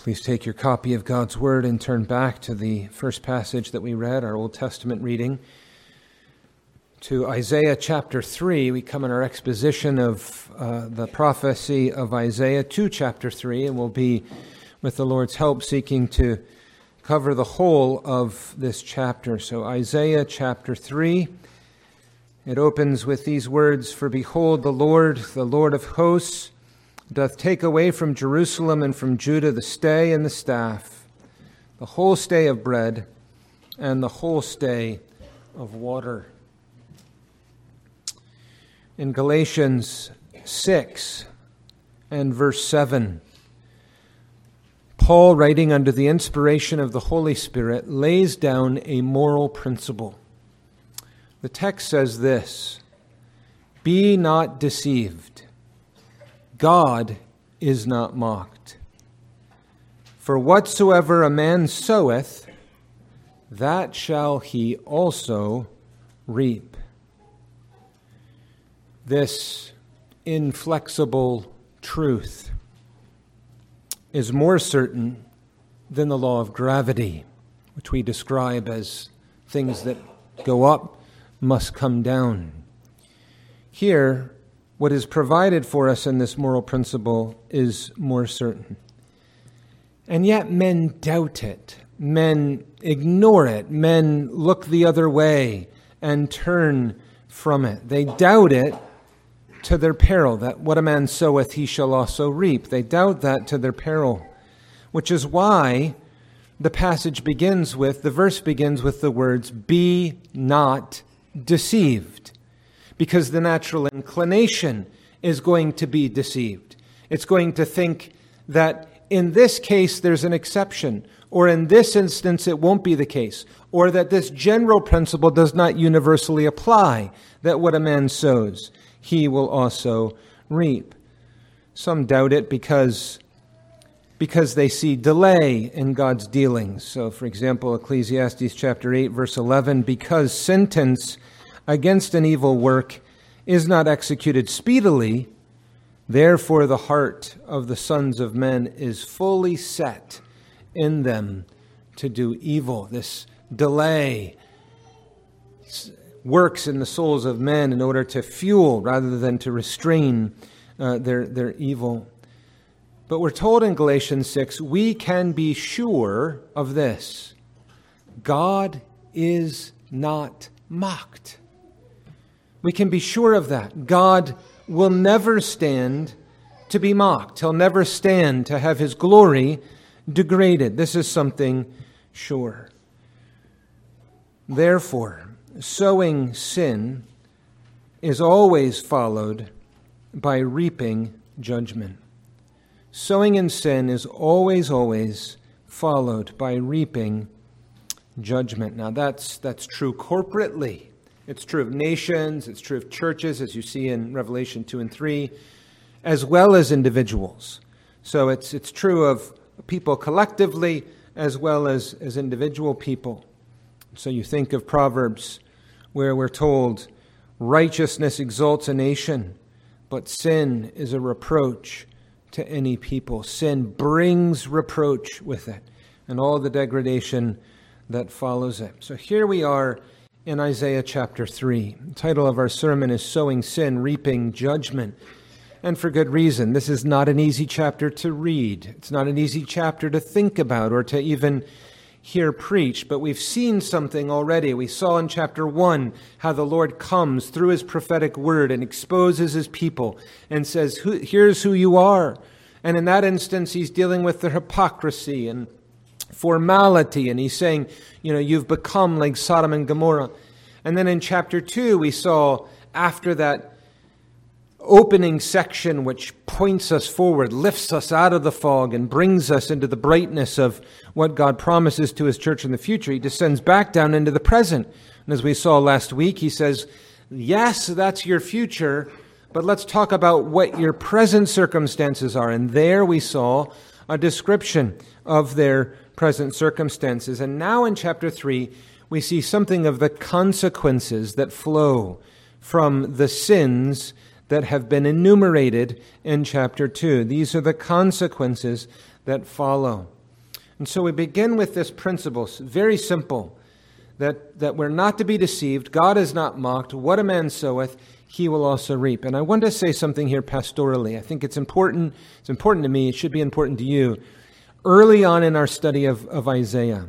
Please take your copy of God's Word and turn back to the first passage that we read, our Old Testament reading. To Isaiah chapter 3, we come in our exposition of uh, the prophecy of Isaiah to chapter 3, and we'll be, with the Lord's help, seeking to cover the whole of this chapter. So, Isaiah chapter 3, it opens with these words For behold, the Lord, the Lord of hosts, doth take away from Jerusalem and from Judah the stay and the staff, the whole stay of bread, and the whole stay of water. In Galatians 6 and verse 7, Paul, writing under the inspiration of the Holy Spirit, lays down a moral principle. The text says this Be not deceived. God is not mocked. For whatsoever a man soweth, that shall he also reap. This inflexible truth is more certain than the law of gravity, which we describe as things that go up must come down. Here, what is provided for us in this moral principle is more certain. And yet men doubt it. Men ignore it. Men look the other way and turn from it. They doubt it to their peril, that what a man soweth he shall also reap. They doubt that to their peril, which is why the passage begins with, the verse begins with the words, Be not deceived because the natural inclination is going to be deceived. It's going to think that in this case there's an exception, or in this instance it won't be the case, or that this general principle does not universally apply, that what a man sows, he will also reap. Some doubt it because because they see delay in God's dealings. So, for example, Ecclesiastes chapter 8, verse 11 because sentence against an evil work is not executed speedily, therefore the heart of the sons of men is fully set in them to do evil. This delay works in the souls of men in order to fuel rather than to restrain uh, their, their evil. But we're told in Galatians 6 we can be sure of this God is not mocked. We can be sure of that. God will never stand to be mocked, He'll never stand to have His glory degraded. This is something sure. Therefore, sowing sin is always followed by reaping judgment. Sowing in sin is always, always followed by reaping judgment. Now, that's, that's true corporately. It's true of nations, it's true of churches, as you see in Revelation 2 and 3, as well as individuals. So it's, it's true of people collectively as well as, as individual people. So you think of Proverbs where we're told, righteousness exalts a nation, but sin is a reproach to any people. Sin brings reproach with it and all the degradation that follows it. So here we are in Isaiah chapter 3. The title of our sermon is Sowing Sin, Reaping Judgment. And for good reason. This is not an easy chapter to read. It's not an easy chapter to think about or to even hear preached, but we've seen something already. We saw in chapter 1 how the Lord comes through his prophetic word and exposes his people and says, Here's who you are. And in that instance, he's dealing with the hypocrisy and formality. And he's saying, you know, you've become like Sodom and Gomorrah. And then in chapter 2, we saw after that opening section which points us forward, lifts us out of the fog, and brings us into the brightness of what God promises to his church in the future, he descends back down into the present. And as we saw last week, he says, Yes, that's your future, but let's talk about what your present circumstances are. And there we saw a description of their present circumstances. And now in chapter 3, we see something of the consequences that flow from the sins that have been enumerated in chapter 2. These are the consequences that follow. And so we begin with this principle, very simple, that, that we're not to be deceived. God is not mocked. What a man soweth, he will also reap. And I want to say something here pastorally. I think it's important. It's important to me. It should be important to you. Early on in our study of, of Isaiah,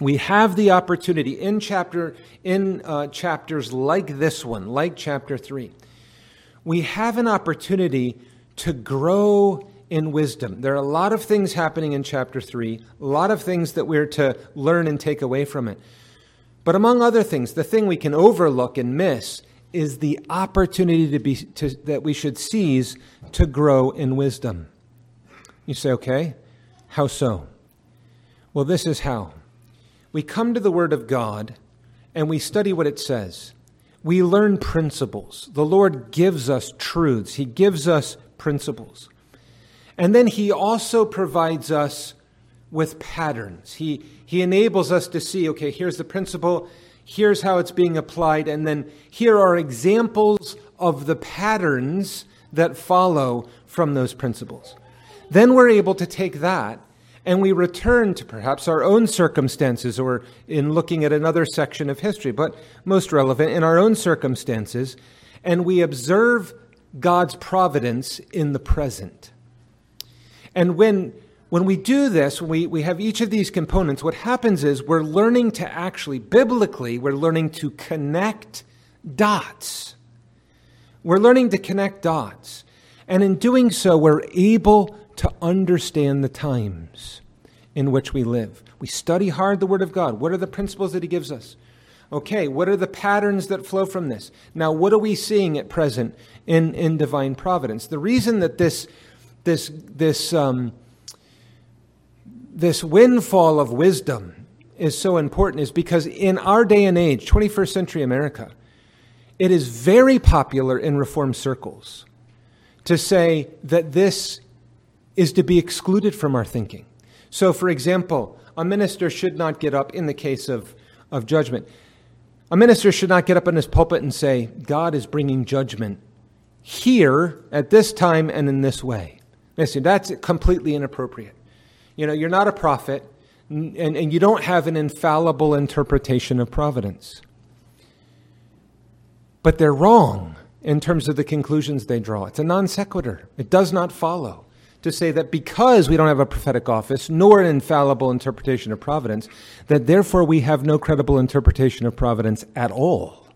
we have the opportunity in chapter in uh, chapters like this one, like chapter three. We have an opportunity to grow in wisdom. There are a lot of things happening in chapter three, a lot of things that we're to learn and take away from it. But among other things, the thing we can overlook and miss is the opportunity to be, to, that we should seize to grow in wisdom. You say, okay, how so? Well, this is how. We come to the Word of God and we study what it says. We learn principles. The Lord gives us truths, He gives us principles. And then He also provides us with patterns. He, he enables us to see okay, here's the principle, here's how it's being applied, and then here are examples of the patterns that follow from those principles. Then we're able to take that and we return to perhaps our own circumstances or in looking at another section of history, but most relevant in our own circumstances, and we observe God's providence in the present. And when when we do this, we, we have each of these components, what happens is we're learning to actually, biblically, we're learning to connect dots. We're learning to connect dots. And in doing so, we're able to understand the times in which we live. We study hard the Word of God. What are the principles that He gives us? Okay, what are the patterns that flow from this? Now, what are we seeing at present in, in divine providence? The reason that this, this, this, um, this windfall of wisdom is so important is because in our day and age, 21st century America, it is very popular in reform circles to say that this is to be excluded from our thinking. So, for example, a minister should not get up in the case of, of judgment. A minister should not get up in his pulpit and say, God is bringing judgment here at this time and in this way. Listen, that's completely inappropriate. You know, you're not a prophet, and, and you don't have an infallible interpretation of providence. But they're wrong in terms of the conclusions they draw. It's a non sequitur, it does not follow to say that because we don't have a prophetic office nor an infallible interpretation of providence, that therefore we have no credible interpretation of providence at all.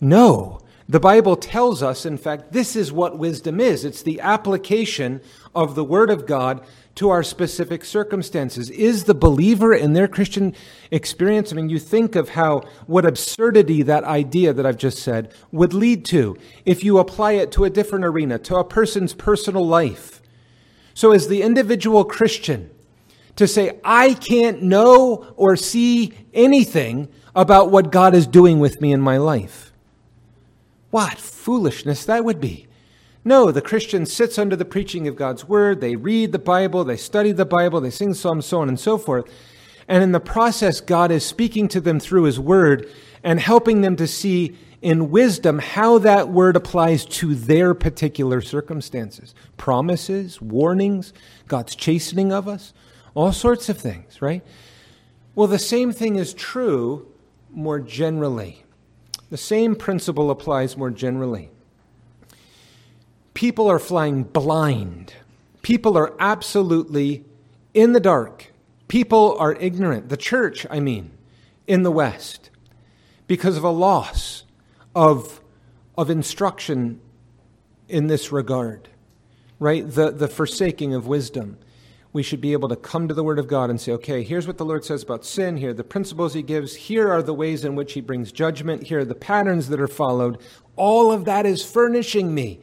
No, the Bible tells us, in fact, this is what wisdom is it's the application of the Word of God to our specific circumstances. Is the believer in their Christian experience? I mean, you think of how, what absurdity that idea that I've just said would lead to if you apply it to a different arena, to a person's personal life. So, as the individual Christian, to say, I can't know or see anything about what God is doing with me in my life. What foolishness that would be. No, the Christian sits under the preaching of God's word. They read the Bible, they study the Bible, they sing psalms, so on and so forth. And in the process, God is speaking to them through his word and helping them to see in wisdom how that word applies to their particular circumstances promises, warnings, God's chastening of us, all sorts of things, right? Well, the same thing is true more generally. The same principle applies more generally. People are flying blind. People are absolutely in the dark. People are ignorant. The church, I mean, in the West, because of a loss of, of instruction in this regard, right? The, the forsaking of wisdom we should be able to come to the Word of God and say, okay, here's what the Lord says about sin. Here are the principles He gives. Here are the ways in which He brings judgment. Here are the patterns that are followed. All of that is furnishing me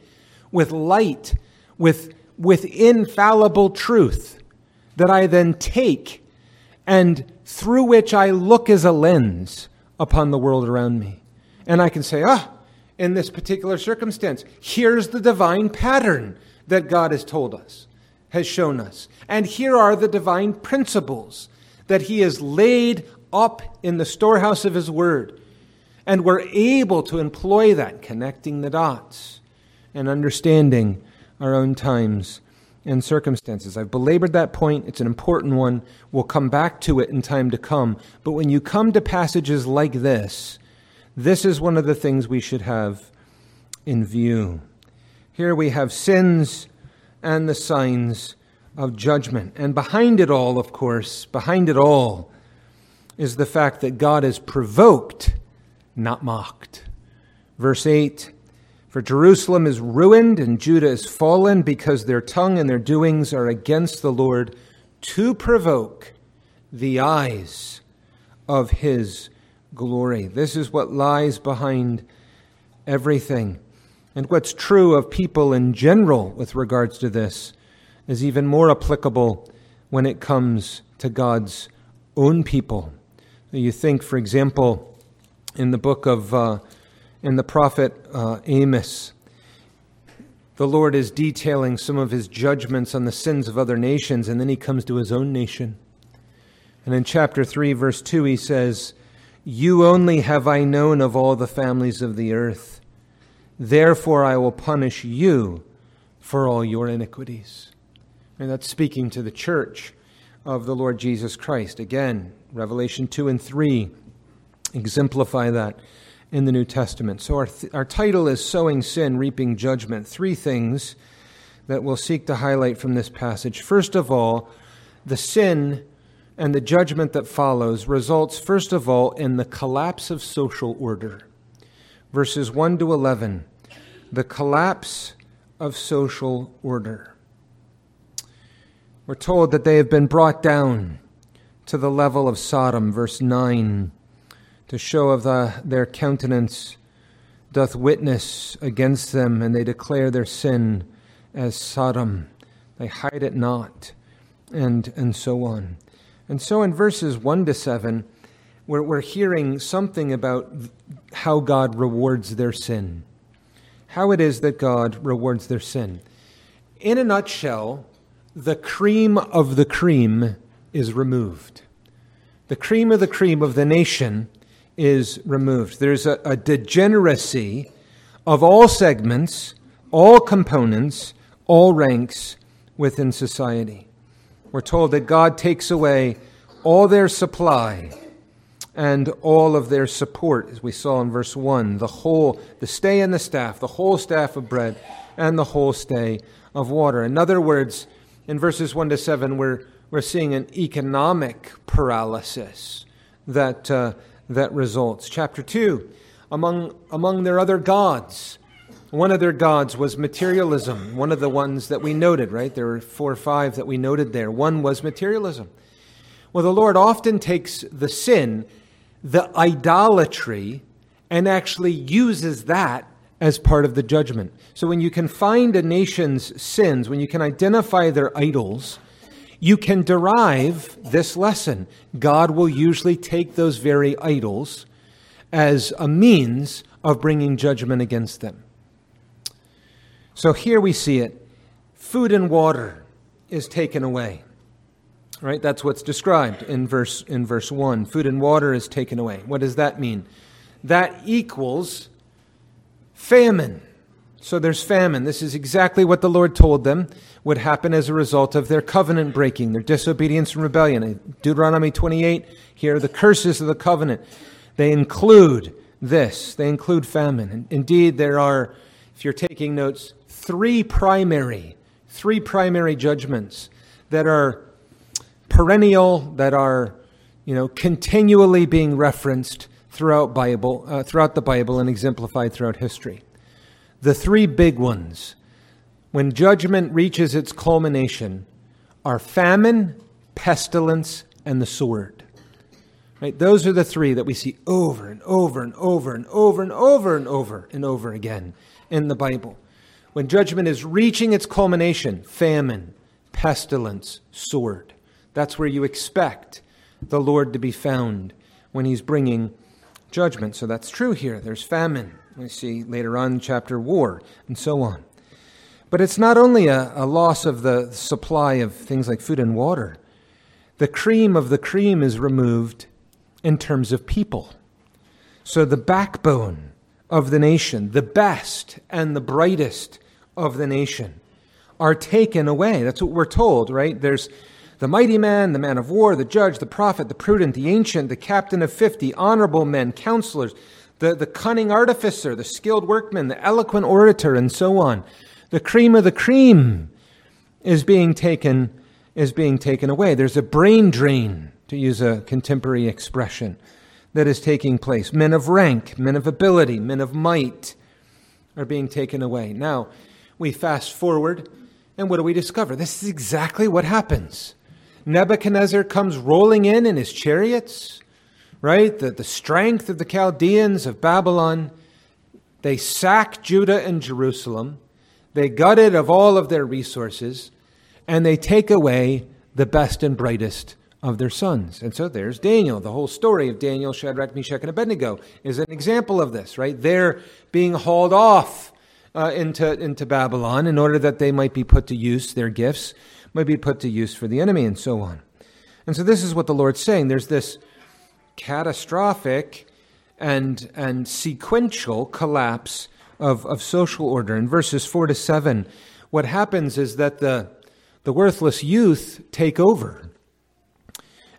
with light, with, with infallible truth that I then take and through which I look as a lens upon the world around me. And I can say, ah, in this particular circumstance, here's the divine pattern that God has told us has shown us. And here are the divine principles that He has laid up in the storehouse of His Word. And we're able to employ that, connecting the dots and understanding our own times and circumstances. I've belabored that point. It's an important one. We'll come back to it in time to come. But when you come to passages like this, this is one of the things we should have in view. Here we have sins and the signs of judgment. And behind it all, of course, behind it all is the fact that God is provoked, not mocked. Verse 8 For Jerusalem is ruined and Judah is fallen because their tongue and their doings are against the Lord to provoke the eyes of his glory. This is what lies behind everything. And what's true of people in general with regards to this is even more applicable when it comes to God's own people. You think, for example, in the book of, uh, in the prophet uh, Amos, the Lord is detailing some of his judgments on the sins of other nations, and then he comes to his own nation. And in chapter 3, verse 2, he says, You only have I known of all the families of the earth. Therefore, I will punish you for all your iniquities. And that's speaking to the church of the Lord Jesus Christ. Again, Revelation 2 and 3 exemplify that in the New Testament. So, our, th- our title is Sowing Sin, Reaping Judgment. Three things that we'll seek to highlight from this passage. First of all, the sin and the judgment that follows results, first of all, in the collapse of social order verses 1 to 11, the collapse of social order. We're told that they have been brought down to the level of Sodom, verse 9, to show of the, their countenance doth witness against them, and they declare their sin as Sodom. They hide it not, and, and so on. And so in verses 1 to 7, we're, we're hearing something about how God rewards their sin. How it is that God rewards their sin. In a nutshell, the cream of the cream is removed. The cream of the cream of the nation is removed. There's a, a degeneracy of all segments, all components, all ranks within society. We're told that God takes away all their supply and all of their support, as we saw in verse 1 the whole, the stay and the staff, the whole staff of bread, and the whole stay of water. In other words, in verses 1 to 7, we're, we're seeing an economic paralysis that, uh, that results. Chapter 2, among, among their other gods, one of their gods was materialism, one of the ones that we noted, right? There were four or five that we noted there. One was materialism. Well, the Lord often takes the sin the idolatry and actually uses that as part of the judgment. So when you can find a nation's sins, when you can identify their idols, you can derive this lesson. God will usually take those very idols as a means of bringing judgment against them. So here we see it food and water is taken away. Right? That's what's described in verse, in verse 1. Food and water is taken away. What does that mean? That equals famine. So there's famine. This is exactly what the Lord told them would happen as a result of their covenant breaking, their disobedience and rebellion. In Deuteronomy 28, here are the curses of the covenant. They include this, they include famine. And Indeed, there are, if you're taking notes, three primary, three primary judgments that are perennial, that are, you know, continually being referenced throughout Bible, uh, throughout the Bible and exemplified throughout history. The three big ones, when judgment reaches its culmination, are famine, pestilence, and the sword. Right? Those are the three that we see over and over and over and over and over and over and over again in the Bible. When judgment is reaching its culmination, famine, pestilence, sword. That's where you expect the Lord to be found when he's bringing judgment. So that's true here. There's famine. We see later on in chapter war and so on. But it's not only a, a, loss of the supply of things like food and water, the cream of the cream is removed in terms of people. So the backbone of the nation, the best and the brightest of the nation, are taken away. That's what we're told, right? There's the mighty man, the man of war, the judge, the prophet, the prudent, the ancient, the captain of fifty, honorable men, counselors, the, the cunning artificer, the skilled workman, the eloquent orator, and so on. The cream of the cream is being taken, is being taken away. There's a brain drain, to use a contemporary expression, that is taking place. Men of rank, men of ability, men of might are being taken away. Now, we fast forward, and what do we discover? This is exactly what happens. Nebuchadnezzar comes rolling in in his chariots, right? The, the strength of the Chaldeans of Babylon. They sack Judah and Jerusalem. They gut it of all of their resources, and they take away the best and brightest of their sons. And so there's Daniel. The whole story of Daniel, Shadrach, Meshach, and Abednego is an example of this, right? They're being hauled off uh, into, into Babylon in order that they might be put to use, their gifts might be put to use for the enemy, and so on. And so this is what the Lord's saying. There's this catastrophic and, and sequential collapse of, of social order. In verses 4 to 7, what happens is that the, the worthless youth take over.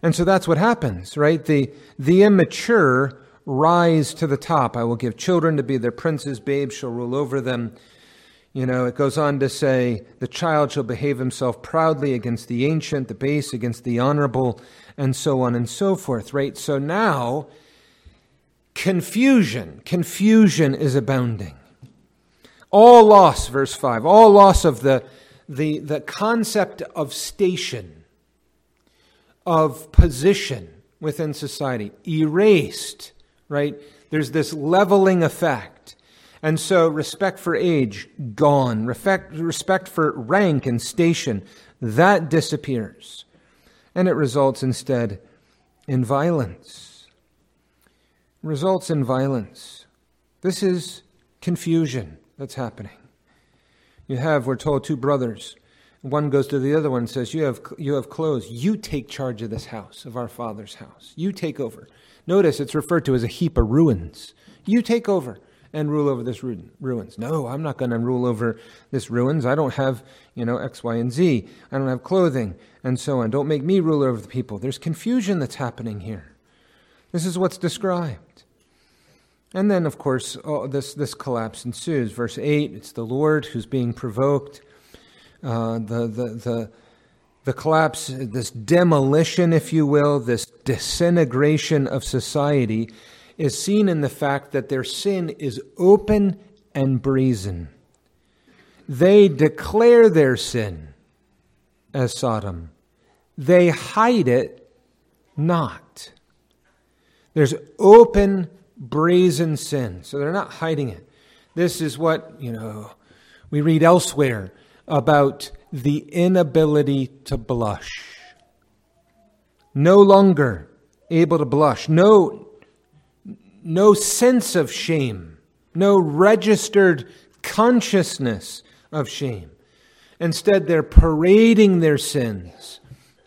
And so that's what happens, right? The, the immature rise to the top. I will give children to be their princes, babes shall rule over them. You know, it goes on to say, the child shall behave himself proudly against the ancient, the base against the honorable, and so on and so forth, right? So now, confusion, confusion is abounding. All loss, verse 5, all loss of the, the, the concept of station, of position within society, erased, right? There's this leveling effect and so respect for age, gone. Respect, respect for rank and station, that disappears. And it results instead in violence. Results in violence. This is confusion that's happening. You have, we're told, two brothers. One goes to the other one and says, you have, you have clothes. You take charge of this house, of our father's house. You take over. Notice it's referred to as a heap of ruins. You take over and rule over this ruins. No, I'm not going to rule over this ruins. I don't have, you know, X, Y, and Z. I don't have clothing and so on. Don't make me ruler over the people. There's confusion that's happening here. This is what's described. And then, of course, oh, this, this collapse ensues. Verse 8 it's the Lord who's being provoked. Uh, the, the, the, the collapse, this demolition, if you will, this disintegration of society is seen in the fact that their sin is open and brazen. They declare their sin as Sodom, they hide it not. There's open, brazen sin. So they're not hiding it. This is what, you know, we read elsewhere about the inability to blush. No longer able to blush. No no sense of shame, no registered consciousness of shame. Instead, they're parading their sins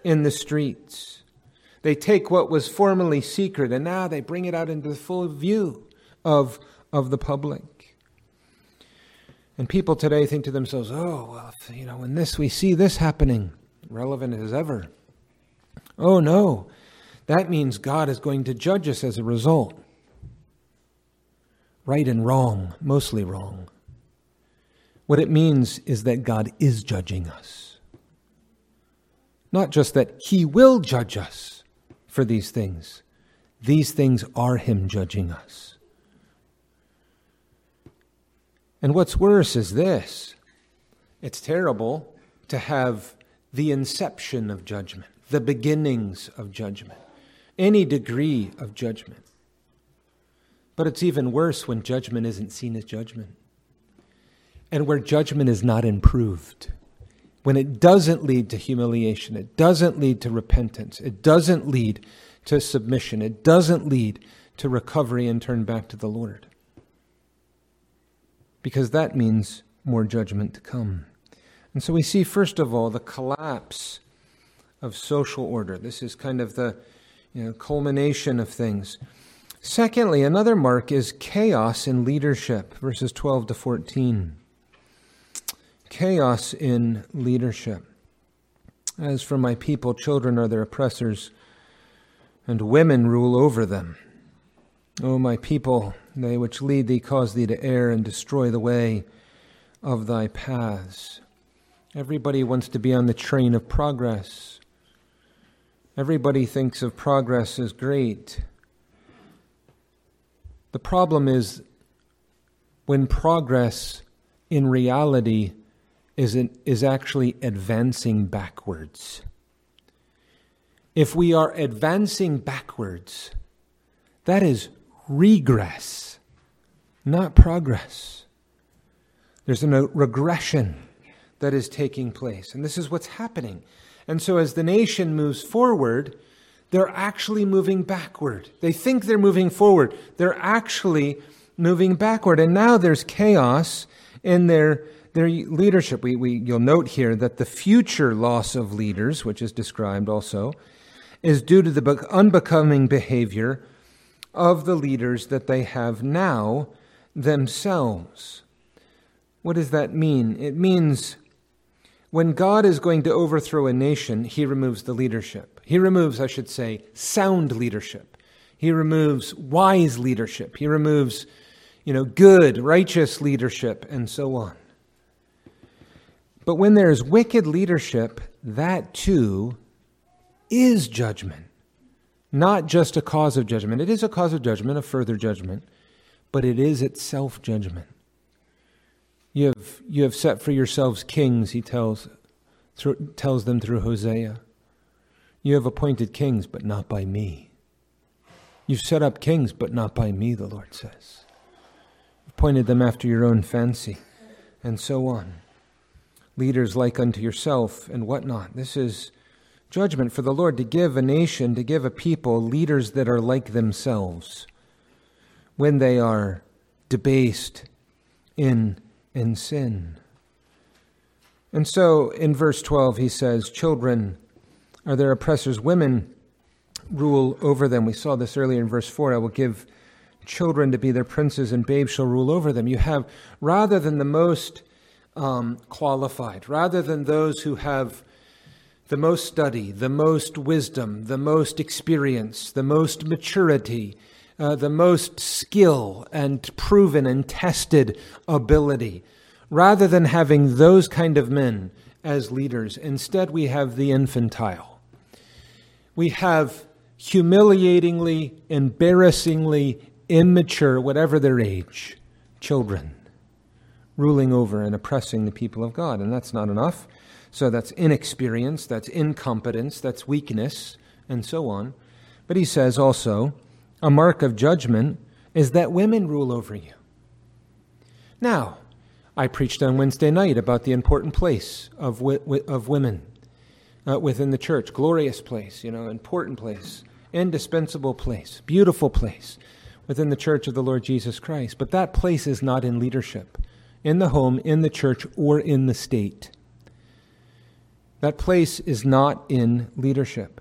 in the streets. They take what was formerly secret and now they bring it out into the full view of, of the public. And people today think to themselves, oh, well, if, you know, in this, we see this happening, relevant as ever. Oh, no. That means God is going to judge us as a result right and wrong, mostly wrong. What it means is that God is judging us. Not just that He will judge us for these things, these things are Him judging us. And what's worse is this it's terrible to have the inception of judgment, the beginnings of judgment, any degree of judgment. But it's even worse when judgment isn't seen as judgment. And where judgment is not improved. When it doesn't lead to humiliation, it doesn't lead to repentance, it doesn't lead to submission, it doesn't lead to recovery and turn back to the Lord. Because that means more judgment to come. And so we see, first of all, the collapse of social order. This is kind of the you know, culmination of things. Secondly, another mark is chaos in leadership, verses 12 to 14. chaos in leadership. As for my people, children are their oppressors, and women rule over them. O my people, they which lead thee cause thee to err and destroy the way of thy paths. Everybody wants to be on the train of progress. Everybody thinks of progress as great. The problem is when progress in reality is, an, is actually advancing backwards. If we are advancing backwards, that is regress, not progress. There's a regression that is taking place, and this is what's happening. And so, as the nation moves forward, they're actually moving backward. They think they're moving forward, they're actually moving backward. And now there's chaos in their, their leadership. We, we, you'll note here that the future loss of leaders, which is described also, is due to the unbecoming behavior of the leaders that they have now themselves. What does that mean? It means when God is going to overthrow a nation, he removes the leadership. He removes, I should say, sound leadership. He removes wise leadership. He removes you know, good, righteous leadership, and so on. But when there's wicked leadership, that too is judgment. Not just a cause of judgment. It is a cause of judgment, a further judgment, but it is itself judgment. You have, you have set for yourselves kings, he tells, through, tells them through Hosea. You have appointed kings, but not by me. You've set up kings, but not by me, the Lord says appointed them after your own fancy, and so on. Leaders like unto yourself, and whatnot. This is judgment for the Lord to give a nation, to give a people leaders that are like themselves when they are debased in, in sin. And so in verse 12, he says, Children are their oppressors, women rule over them. We saw this earlier in verse 4. I will give children to be their princes, and babes shall rule over them. You have, rather than the most um, qualified, rather than those who have the most study, the most wisdom, the most experience, the most maturity, uh, the most skill and proven and tested ability. Rather than having those kind of men as leaders, instead we have the infantile. We have humiliatingly, embarrassingly immature, whatever their age, children ruling over and oppressing the people of God. And that's not enough. So that's inexperience, that's incompetence, that's weakness, and so on. But he says also, a mark of judgment is that women rule over you. Now, I preached on Wednesday night about the important place of, of women uh, within the church. Glorious place, you know, important place, indispensable place, beautiful place within the church of the Lord Jesus Christ. But that place is not in leadership, in the home, in the church, or in the state. That place is not in leadership.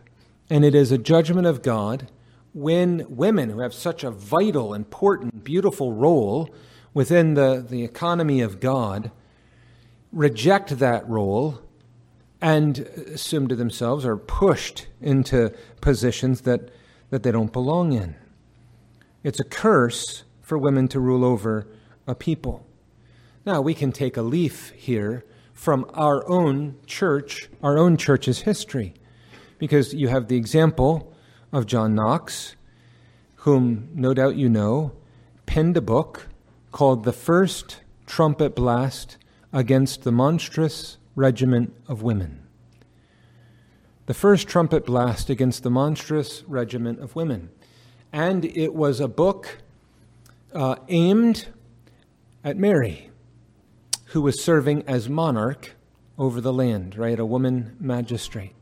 And it is a judgment of God when women who have such a vital, important, beautiful role within the, the economy of God reject that role and assume to themselves or pushed into positions that, that they don't belong in. It's a curse for women to rule over a people. Now, we can take a leaf here from our own church, our own church's history, because you have the example of John Knox, whom no doubt you know, penned a book called The First Trumpet Blast Against the Monstrous Regiment of Women. The first trumpet blast against the monstrous regiment of women and it was a book uh, aimed at Mary, who was serving as monarch over the land, right? A woman magistrate.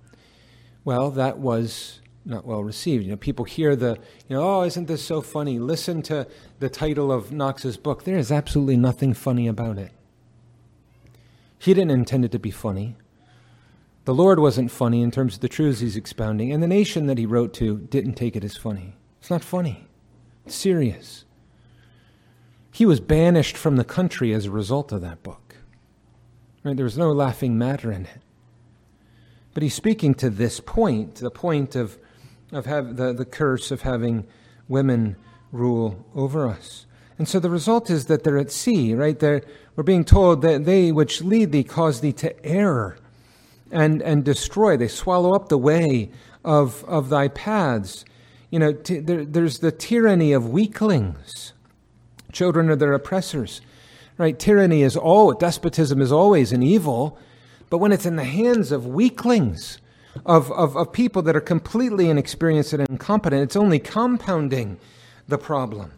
Well, that was not well received. You know, people hear the, you know, oh, isn't this so funny? Listen to the title of Knox's book. There is absolutely nothing funny about it. He didn't intend it to be funny. The Lord wasn't funny in terms of the truths he's expounding, and the nation that he wrote to didn't take it as funny. It's not funny, it's serious. He was banished from the country as a result of that book. Right? There was no laughing matter in it. But he's speaking to this point, the point of, of have, the, the curse of having women rule over us. And so the result is that they're at sea, right? They're, we're being told that they which lead thee cause thee to err and, and destroy. They swallow up the way of, of thy paths. You know, t- there, there's the tyranny of weaklings. Children are their oppressors, right? Tyranny is all, despotism is always an evil, but when it's in the hands of weaklings, of, of, of people that are completely inexperienced and incompetent, it's only compounding the problem.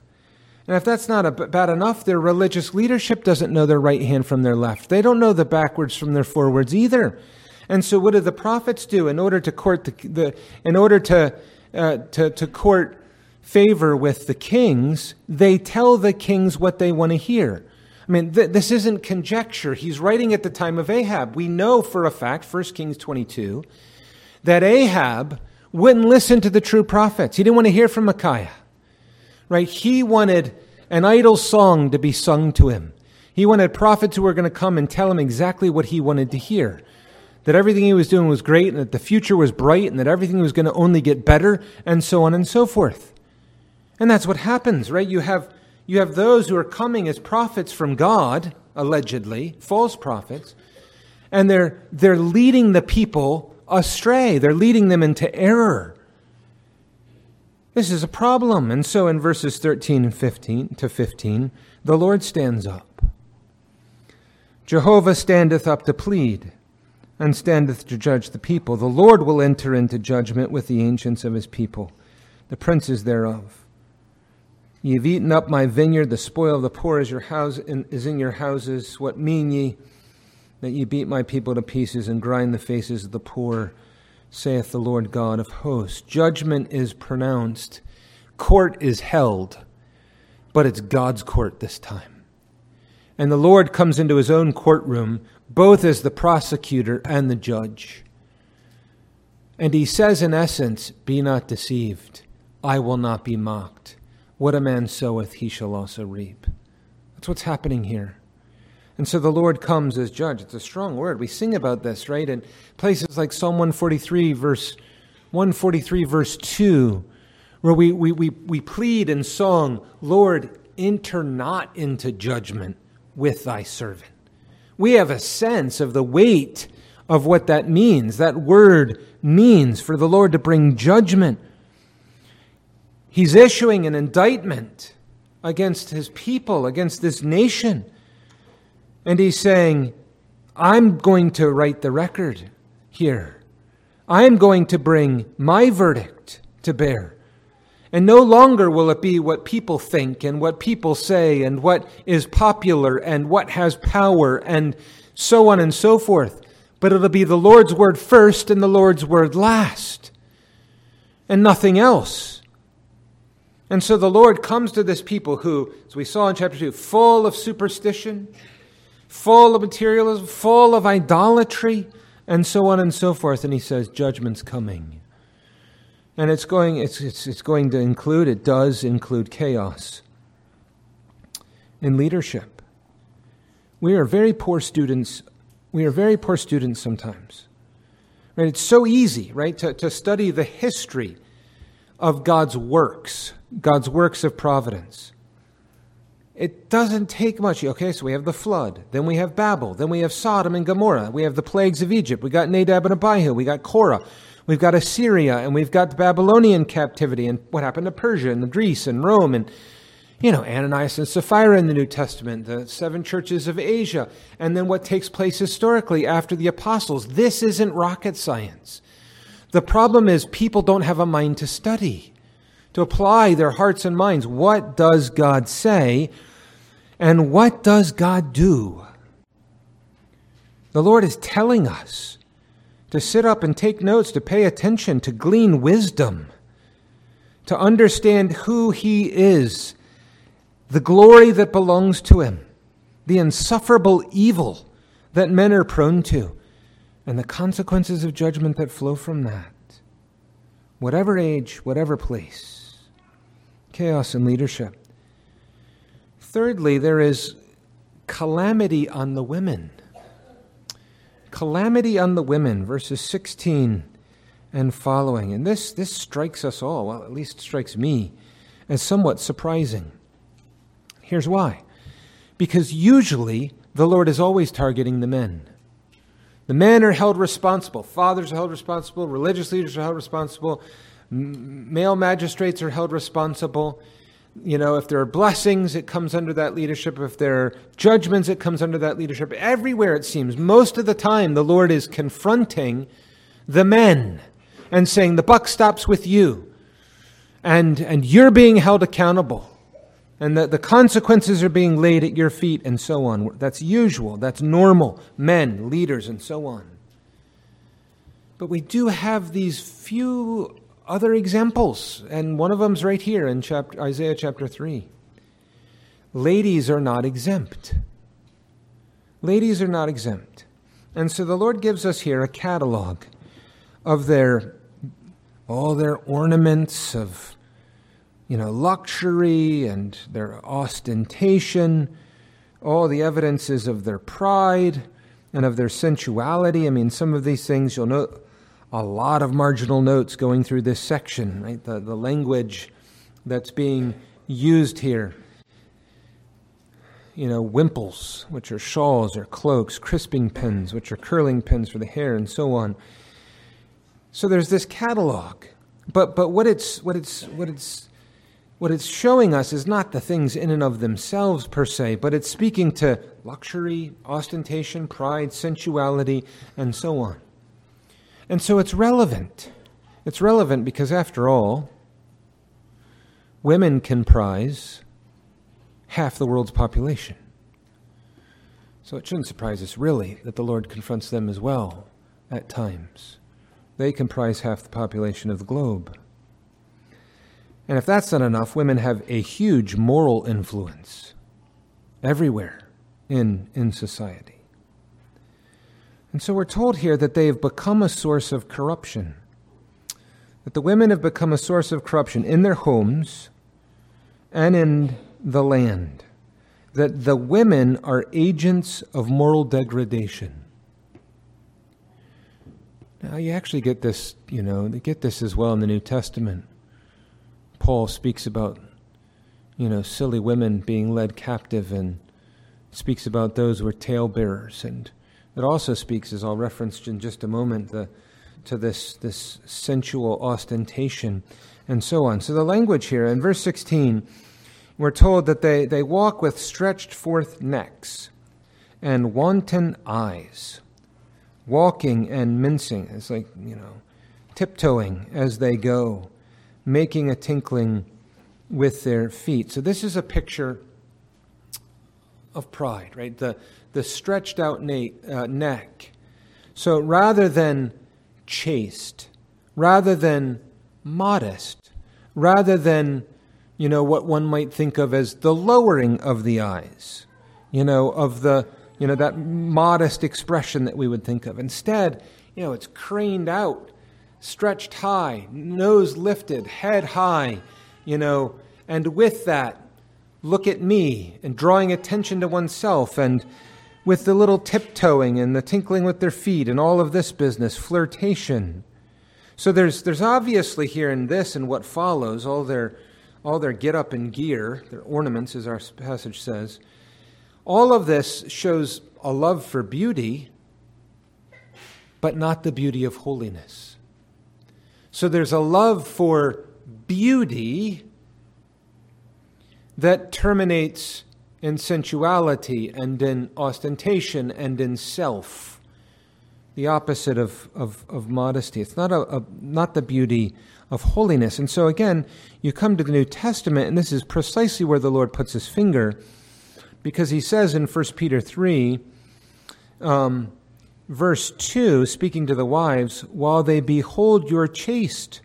And if that's not bad enough, their religious leadership doesn't know their right hand from their left. They don't know the backwards from their forwards either. And so, what do the prophets do in order to court the, the in order to, uh, to to court favor with the kings? They tell the kings what they want to hear. I mean, th- this isn't conjecture. He's writing at the time of Ahab. We know for a fact, 1 Kings 22, that Ahab wouldn't listen to the true prophets. He didn't want to hear from Micaiah right? He wanted an idol song to be sung to him. He wanted prophets who were going to come and tell him exactly what he wanted to hear. That everything he was doing was great and that the future was bright and that everything was going to only get better and so on and so forth. And that's what happens, right? You have, you have those who are coming as prophets from God, allegedly, false prophets, and they're, they're leading the people astray. They're leading them into error. This is a problem. And so in verses 13 and 15 to 15, the Lord stands up. Jehovah standeth up to plead, and standeth to judge the people. The Lord will enter into judgment with the ancients of his people, the princes thereof. Ye have eaten up my vineyard, the spoil of the poor is, your house, is in your houses. What mean ye that ye beat my people to pieces and grind the faces of the poor? saith the Lord God of hosts. Judgment is pronounced, court is held, but it's God's court this time. And the Lord comes into his own courtroom, both as the prosecutor and the judge. And he says, in essence, Be not deceived. I will not be mocked. What a man soweth, he shall also reap. That's what's happening here. And so the Lord comes as judge. It's a strong word. We sing about this, right? In places like Psalm 143, verse 143, verse 2, where we, we, we, we plead in song, Lord, enter not into judgment with thy servant. We have a sense of the weight of what that means. That word means for the Lord to bring judgment. He's issuing an indictment against his people, against this nation. And he's saying, I'm going to write the record here. I'm going to bring my verdict to bear. And no longer will it be what people think and what people say and what is popular and what has power and so on and so forth. But it'll be the Lord's word first and the Lord's word last. And nothing else. And so the Lord comes to this people who, as we saw in chapter 2, full of superstition, full of materialism, full of idolatry, and so on and so forth. And he says, Judgment's coming. And it's going, it's, it's, it's going to include, it does include chaos in leadership. We are very poor students. We are very poor students sometimes. Right? It's so easy, right, to, to study the history of God's works, God's works of providence. It doesn't take much. Okay, so we have the flood, then we have Babel, then we have Sodom and Gomorrah, we have the plagues of Egypt, we got Nadab and Abihu, we got Korah, we've got Assyria, and we've got the Babylonian captivity, and what happened to Persia and Greece and Rome, and you know, Ananias and Sapphira in the New Testament, the seven churches of Asia, and then what takes place historically after the apostles. This isn't rocket science. The problem is people don't have a mind to study, to apply their hearts and minds. What does God say? And what does God do? The Lord is telling us to sit up and take notes, to pay attention, to glean wisdom, to understand who He is, the glory that belongs to Him, the insufferable evil that men are prone to, and the consequences of judgment that flow from that. Whatever age, whatever place, chaos in leadership. Thirdly, there is calamity on the women. calamity on the women, verses 16 and following. And this, this strikes us all, well, at least strikes me, as somewhat surprising. Here's why because usually the Lord is always targeting the men. The men are held responsible. Fathers are held responsible. Religious leaders are held responsible. Male magistrates are held responsible. You know, if there are blessings, it comes under that leadership. If there are judgments, it comes under that leadership. Everywhere, it seems, most of the time, the Lord is confronting the men and saying, The buck stops with you. And, and you're being held accountable. And that the consequences are being laid at your feet, and so on. That's usual. That's normal. Men, leaders, and so on. But we do have these few other examples, and one of them's right here in chapter, Isaiah chapter 3. Ladies are not exempt. Ladies are not exempt. And so the Lord gives us here a catalog of their all their ornaments of you know luxury and their ostentation all the evidences of their pride and of their sensuality i mean some of these things you'll note a lot of marginal notes going through this section right? The, the language that's being used here. You know wimples which are shawls or cloaks crisping pins which are curling pins for the hair and so on. So there's this catalog, but but what it's what it's what it's what it's showing us is not the things in and of themselves per se, but it's speaking to luxury, ostentation, pride, sensuality, and so on. And so it's relevant. It's relevant because, after all, women comprise half the world's population. So it shouldn't surprise us, really, that the Lord confronts them as well at times. They comprise half the population of the globe. And if that's not enough, women have a huge moral influence everywhere in, in society. And so we're told here that they have become a source of corruption. That the women have become a source of corruption in their homes and in the land. That the women are agents of moral degradation. Now, you actually get this, you know, they get this as well in the New Testament. Paul speaks about, you know, silly women being led captive and speaks about those who are talebearers. And it also speaks, as I'll reference in just a moment, the, to this, this sensual ostentation and so on. So the language here, in verse 16, we're told that they, they walk with stretched forth necks and wanton eyes walking and mincing. It's like, you know, tiptoeing as they go, making a tinkling with their feet. So this is a picture of pride, right? The, the stretched out na- uh, neck. So rather than chaste, rather than modest, rather than, you know, what one might think of as the lowering of the eyes, you know, of the you know, that modest expression that we would think of. Instead, you know, it's craned out, stretched high, nose lifted, head high, you know, and with that, look at me and drawing attention to oneself and with the little tiptoeing and the tinkling with their feet and all of this business, flirtation. So there's, there's obviously here in this and what follows, all their, all their get up and gear, their ornaments, as our passage says, all of this shows a love for beauty, but not the beauty of holiness. So there's a love for beauty that terminates in sensuality and in ostentation and in self. The opposite of, of, of modesty. It's not, a, a, not the beauty of holiness. And so, again, you come to the New Testament, and this is precisely where the Lord puts his finger because he says in 1 Peter 3, um, verse 2, speaking to the wives, while they behold your chaste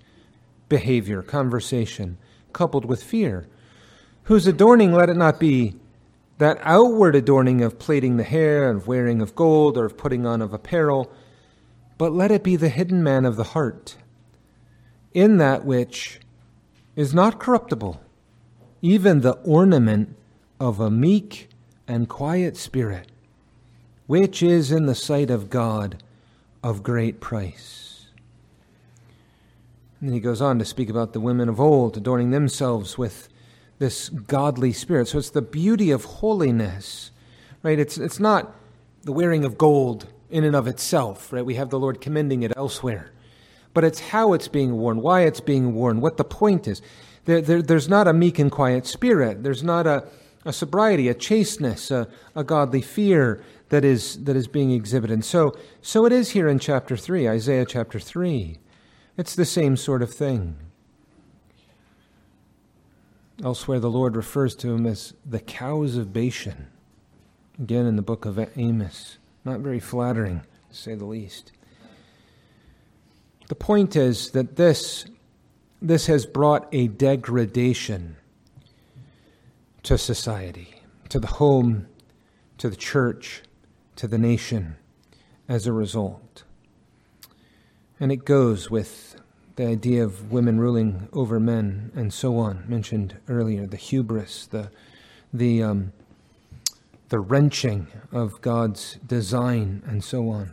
behavior, conversation, coupled with fear, whose adorning let it not be that outward adorning of plaiting the hair, of wearing of gold, or of putting on of apparel, but let it be the hidden man of the heart, in that which is not corruptible, even the ornament of a meek and quiet spirit, which is in the sight of God of great price. And then he goes on to speak about the women of old adorning themselves with this godly spirit. So it's the beauty of holiness, right? It's, it's not the wearing of gold in and of itself, right? We have the Lord commending it elsewhere. But it's how it's being worn, why it's being worn, what the point is. There, there, there's not a meek and quiet spirit. There's not a, a sobriety, a chasteness, a, a godly fear that is, that is being exhibited. And so, so it is here in chapter 3, Isaiah chapter 3. It's the same sort of thing. Elsewhere, the Lord refers to him as the cows of Bashan. Again, in the book of Amos. Not very flattering, to say the least. The point is that this, this has brought a degradation to society, to the home, to the church, to the nation as a result. And it goes with the idea of women ruling over men and so on, mentioned earlier, the hubris, the, the, um, the wrenching of God's design and so on.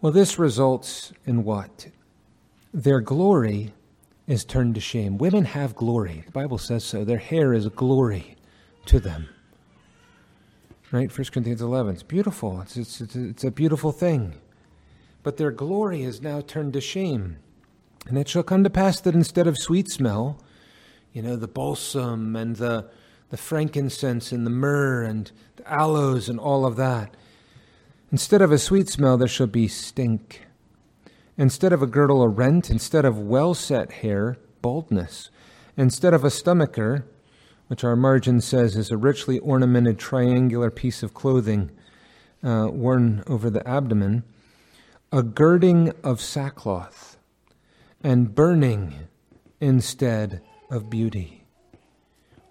Well, this results in what? Their glory is turned to shame. Women have glory. The Bible says so. Their hair is glory to them. Right? 1 Corinthians 11. It's beautiful. It's, it's, it's, it's a beautiful thing. But their glory is now turned to shame. And it shall come to pass that instead of sweet smell, you know, the balsam and the, the frankincense and the myrrh and the aloes and all of that, instead of a sweet smell, there shall be stink. Instead of a girdle, a rent. Instead of well set hair, baldness. Instead of a stomacher, which our margin says is a richly ornamented triangular piece of clothing uh, worn over the abdomen, a girding of sackcloth, and burning instead of beauty.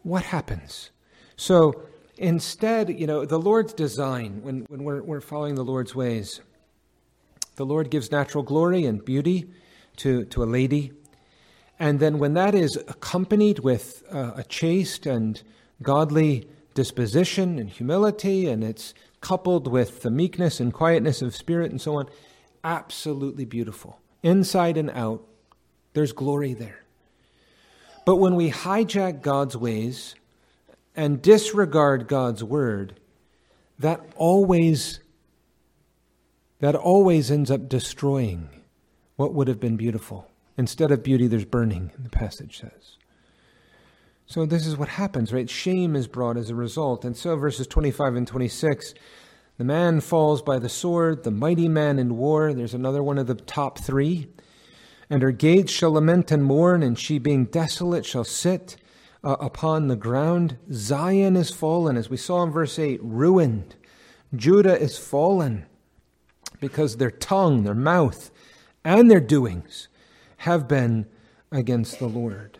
What happens? So instead, you know, the Lord's design, when, when we're, we're following the Lord's ways, the Lord gives natural glory and beauty to, to a lady. And then, when that is accompanied with uh, a chaste and godly disposition and humility, and it's coupled with the meekness and quietness of spirit and so on, absolutely beautiful. Inside and out, there's glory there. But when we hijack God's ways and disregard God's word, that always that always ends up destroying what would have been beautiful. Instead of beauty, there's burning, the passage says. So this is what happens, right? Shame is brought as a result. And so verses 25 and 26 the man falls by the sword, the mighty man in war. There's another one of the top three. And her gates shall lament and mourn, and she being desolate shall sit uh, upon the ground. Zion is fallen, as we saw in verse 8, ruined. Judah is fallen because their tongue, their mouth, and their doings have been against the Lord.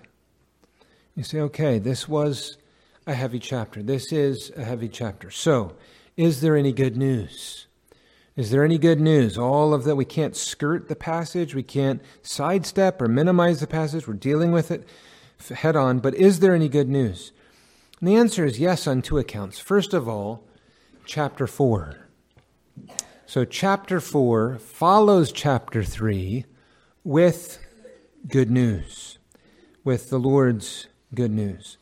You say, okay, this was a heavy chapter. This is a heavy chapter. So, is there any good news? Is there any good news? All of that, we can't skirt the passage, we can't sidestep or minimize the passage, we're dealing with it head on, but is there any good news? And the answer is yes on two accounts. First of all, chapter 4. So, chapter 4 follows chapter 3 with good news, with the Lord's good news.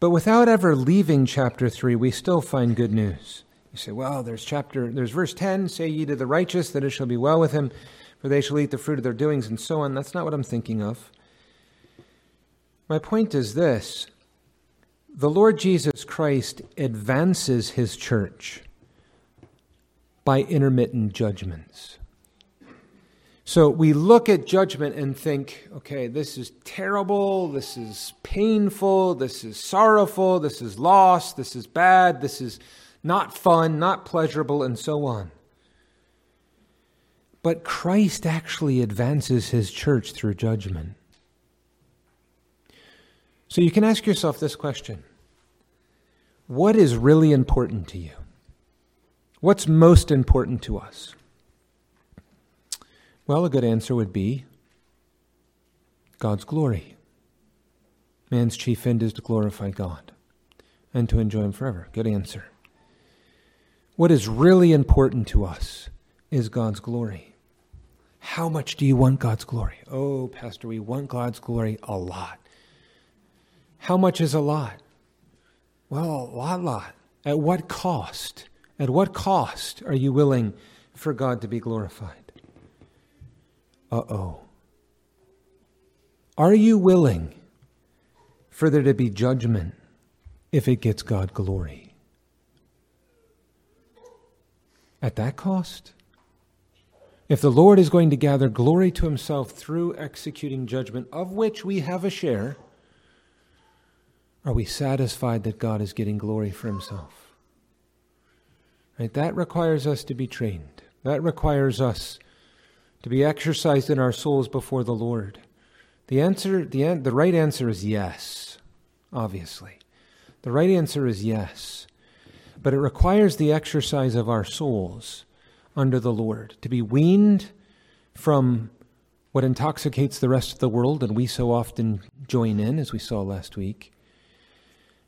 But without ever leaving chapter 3, we still find good news. You say, well, there's chapter, there's verse 10, say ye to the righteous that it shall be well with him, for they shall eat the fruit of their doings, and so on. That's not what I'm thinking of. My point is this the Lord Jesus Christ advances his church by intermittent judgments. So we look at judgment and think, okay, this is terrible, this is painful, this is sorrowful, this is loss, this is bad, this is not fun, not pleasurable, and so on. But Christ actually advances his church through judgment. So you can ask yourself this question What is really important to you? What's most important to us? Well, a good answer would be God's glory. Man's chief end is to glorify God and to enjoy Him forever. Good answer. What is really important to us is God's glory. How much do you want God's glory? Oh, Pastor, we want God's glory a lot. How much is a lot? Well, a lot, lot. At what cost? At what cost are you willing for God to be glorified? Uh oh. Are you willing for there to be judgment if it gets God glory? At that cost? If the Lord is going to gather glory to himself through executing judgment, of which we have a share, are we satisfied that God is getting glory for himself? Right? That requires us to be trained. That requires us to be exercised in our souls before the Lord. The answer, the, the right answer is yes, obviously. The right answer is yes. But it requires the exercise of our souls under the Lord to be weaned from what intoxicates the rest of the world and we so often join in, as we saw last week,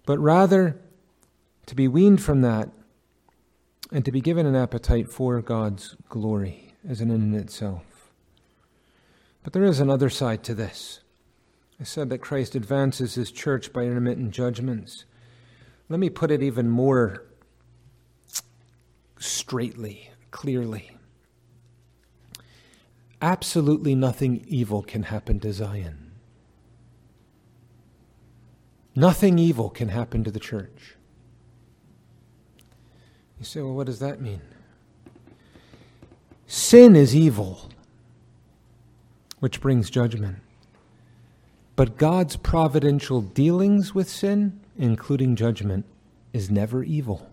but rather to be weaned from that and to be given an appetite for God's glory as an end in itself. But there is another side to this. I said that Christ advances his church by intermittent judgments. Let me put it even more straightly, clearly. Absolutely nothing evil can happen to Zion. Nothing evil can happen to the church. You say, well, what does that mean? Sin is evil, which brings judgment. But God's providential dealings with sin, including judgment, is never evil.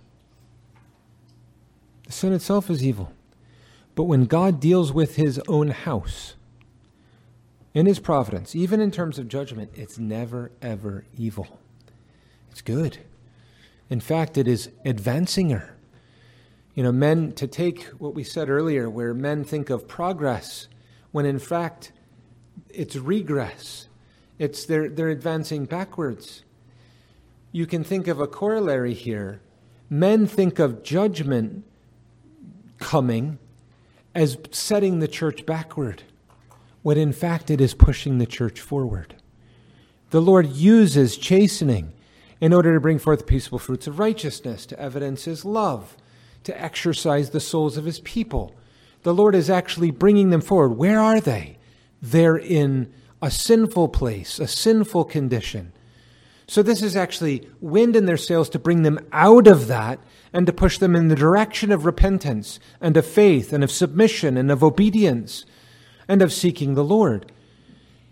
Sin itself is evil. But when God deals with his own house, in his providence, even in terms of judgment, it's never, ever evil. It's good. In fact, it is advancing her. You know, men, to take what we said earlier, where men think of progress, when in fact it's regress, it's they're, they're advancing backwards. You can think of a corollary here. Men think of judgment coming as setting the church backward when in fact it is pushing the church forward. The Lord uses chastening in order to bring forth peaceful fruits of righteousness, to evidence his love, to exercise the souls of his people. The Lord is actually bringing them forward. Where are they? They're in a sinful place, a sinful condition. So, this is actually wind in their sails to bring them out of that and to push them in the direction of repentance and of faith and of submission and of obedience and of seeking the Lord.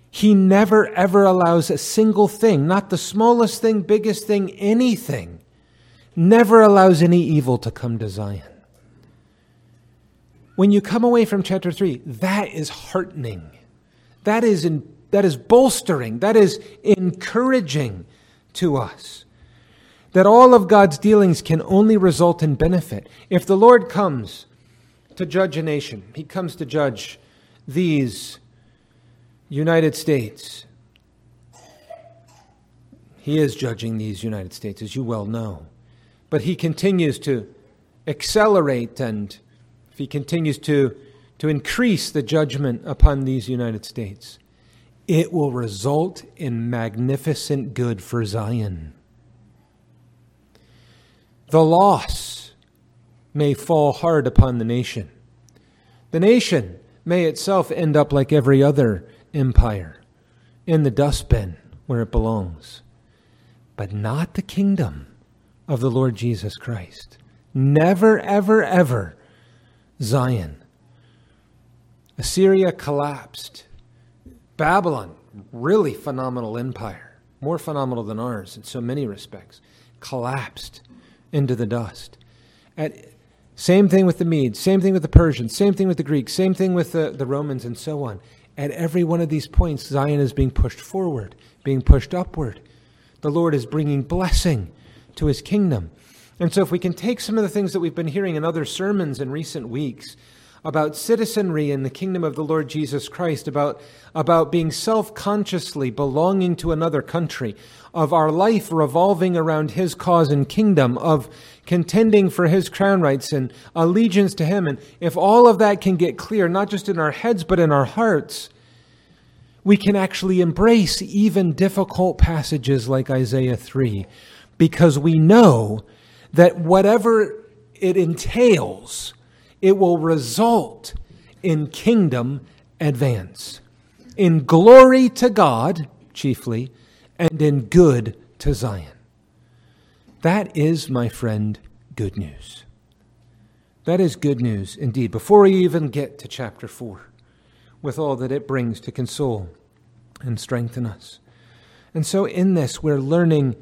He never ever allows a single thing, not the smallest thing, biggest thing, anything, never allows any evil to come to Zion. When you come away from chapter 3, that is heartening. That is, in, that is bolstering. That is encouraging to us. That all of God's dealings can only result in benefit. If the Lord comes to judge a nation, he comes to judge these United States. He is judging these United States, as you well know. But he continues to accelerate and if he continues to, to increase the judgment upon these United States, it will result in magnificent good for Zion. The loss may fall hard upon the nation. The nation may itself end up like every other empire in the dustbin where it belongs, but not the kingdom of the Lord Jesus Christ. Never, ever, ever Zion. Assyria collapsed. Babylon, really phenomenal empire, more phenomenal than ours in so many respects, collapsed into the dust. At, same thing with the Medes, same thing with the Persians, same thing with the Greeks, same thing with the, the Romans, and so on. At every one of these points, Zion is being pushed forward, being pushed upward. The Lord is bringing blessing to his kingdom. And so, if we can take some of the things that we've been hearing in other sermons in recent weeks about citizenry in the kingdom of the Lord Jesus Christ, about, about being self consciously belonging to another country, of our life revolving around His cause and kingdom, of contending for His crown rights and allegiance to Him. And if all of that can get clear, not just in our heads, but in our hearts, we can actually embrace even difficult passages like Isaiah 3 because we know that whatever it entails, it will result in kingdom advance, in glory to God, chiefly, and in good to Zion. That is, my friend, good news. That is good news indeed. Before we even get to chapter 4, with all that it brings to console and strengthen us. And so, in this, we're learning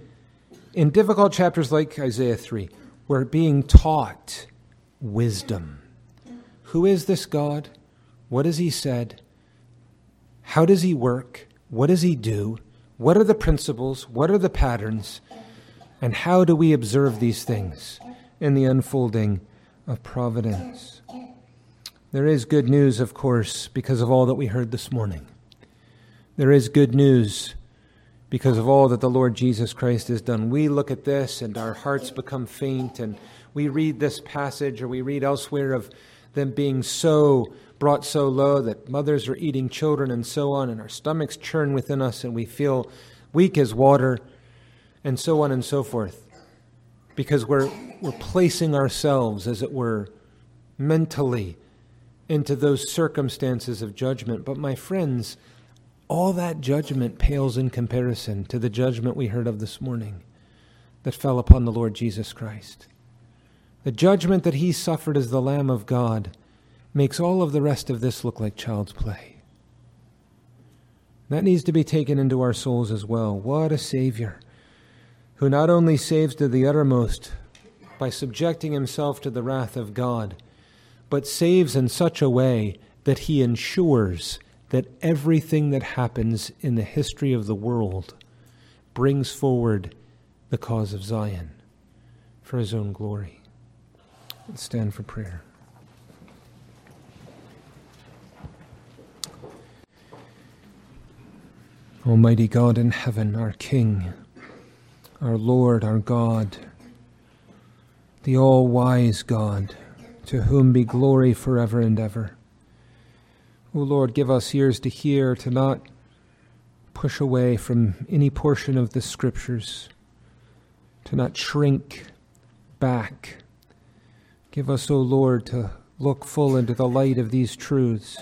in difficult chapters like Isaiah 3, we're being taught wisdom. Who is this God? What has He said? How does He work? What does He do? What are the principles? What are the patterns? And how do we observe these things in the unfolding of providence? There is good news, of course, because of all that we heard this morning. There is good news because of all that the Lord Jesus Christ has done. We look at this and our hearts become faint, and we read this passage or we read elsewhere of them being so brought so low that mothers are eating children and so on, and our stomachs churn within us and we feel weak as water, and so on and so forth. Because we're, we're placing ourselves, as it were, mentally into those circumstances of judgment. But, my friends, all that judgment pales in comparison to the judgment we heard of this morning that fell upon the Lord Jesus Christ. The judgment that he suffered as the Lamb of God makes all of the rest of this look like child's play. That needs to be taken into our souls as well. What a Savior who not only saves to the uttermost by subjecting himself to the wrath of God but saves in such a way that he ensures that everything that happens in the history of the world brings forward the cause of Zion for his own glory. Let's stand for prayer. Almighty God in heaven, our King, our Lord, our God, the all wise God to whom be glory forever and ever. O Lord, give us ears to hear, to not push away from any portion of the Scriptures, to not shrink back. Give us, O Lord, to look full into the light of these truths.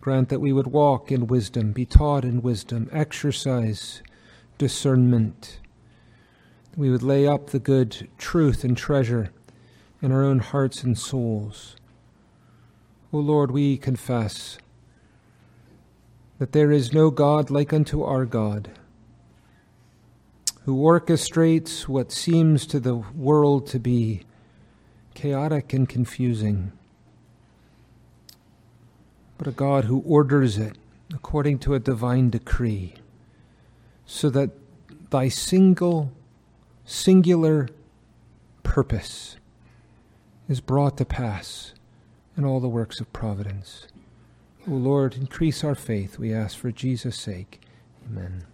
Grant that we would walk in wisdom, be taught in wisdom, exercise discernment. We would lay up the good truth and treasure in our own hearts and souls. O Lord, we confess that there is no God like unto our God, who orchestrates what seems to the world to be chaotic and confusing, but a God who orders it according to a divine decree, so that thy single, singular purpose is brought to pass in all the works of providence. O Lord, increase our faith, we ask for Jesus' sake. Amen.